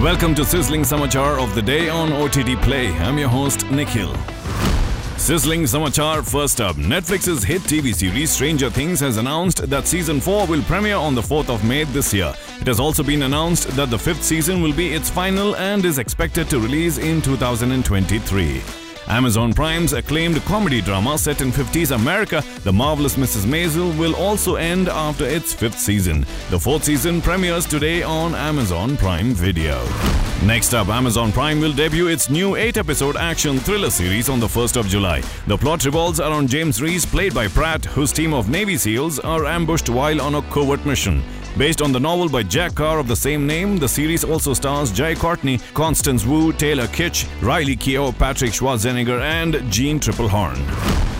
Welcome to Sizzling Samachar of the day on OTT Play. I'm your host, Nikhil. Sizzling Samachar first up. Netflix's hit TV series Stranger Things has announced that season 4 will premiere on the 4th of May this year. It has also been announced that the fifth season will be its final and is expected to release in 2023. Amazon Prime's acclaimed comedy drama set in 50s America, The Marvelous Mrs. Maisel, will also end after its fifth season. The fourth season premieres today on Amazon Prime Video. Next up, Amazon Prime will debut its new 8 episode action thriller series on the 1st of July. The plot revolves around James Reece, played by Pratt, whose team of Navy SEALs are ambushed while on a covert mission. Based on the novel by Jack Carr of the same name, the series also stars Jai Courtney, Constance Wu, Taylor Kitsch, Riley Keough, Patrick Schwarzenegger, and Jeanne Tripplehorn.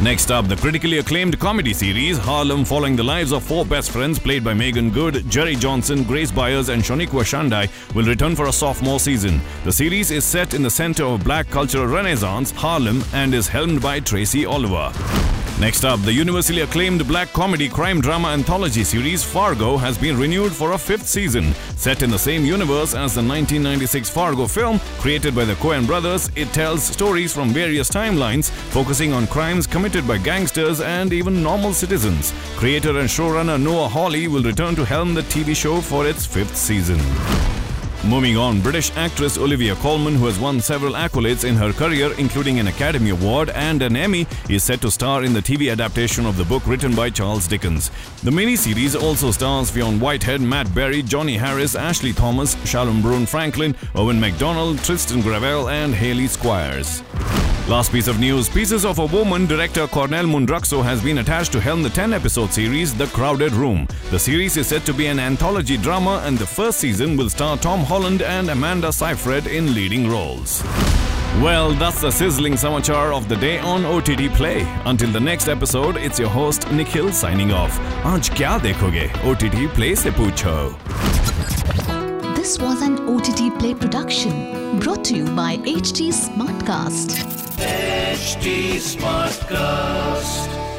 Next up, the critically acclaimed comedy series Harlem, following the lives of four best friends played by Meagan Good, Jerrie Johnson, Grace Byers, and Shoniqua Shandai, will return for a sophomore season. The series is set in the center of black cultural renaissance, Harlem, and is helmed by Tracy Oliver. Next up, the universally acclaimed black comedy crime drama anthology series Fargo has been renewed for a fifth season. Set in the same universe as the 1996 Fargo film, created by the Coen brothers, it tells stories from various timelines, focusing on crimes committed by gangsters and even normal citizens. Creator and showrunner Noah Hawley will return to helm the TV show for its fifth season. Moving on, British actress Olivia Colman, who has won several accolades in her career, including an Academy Award and an Emmy, is set to star in the TV adaptation of the book written by Charles Dickens. The miniseries also stars Fionn Whitehead, Matt Berry, Johnny Harris, Ashley Thomas, Shalom Brune Franklin, Owen MacDonald, Trystan Gravelle, and Hayley Squires. Last piece of news Pieces of a Woman director Kornél Mundruczó has been attached to helm the 10 episode series The Crowded Room. The series is set to be an anthology drama, and the first season will star Tom Holland and Amanda Seyfried in leading roles. Well, that's the sizzling samachar of the day on OTT Play. Until the next episode, it's your host Nikhil signing off. Aaj kya dekhoge? OTT Play se poocho. This was an OTT Play production brought to you by HT Smartcast. HT Smartcast.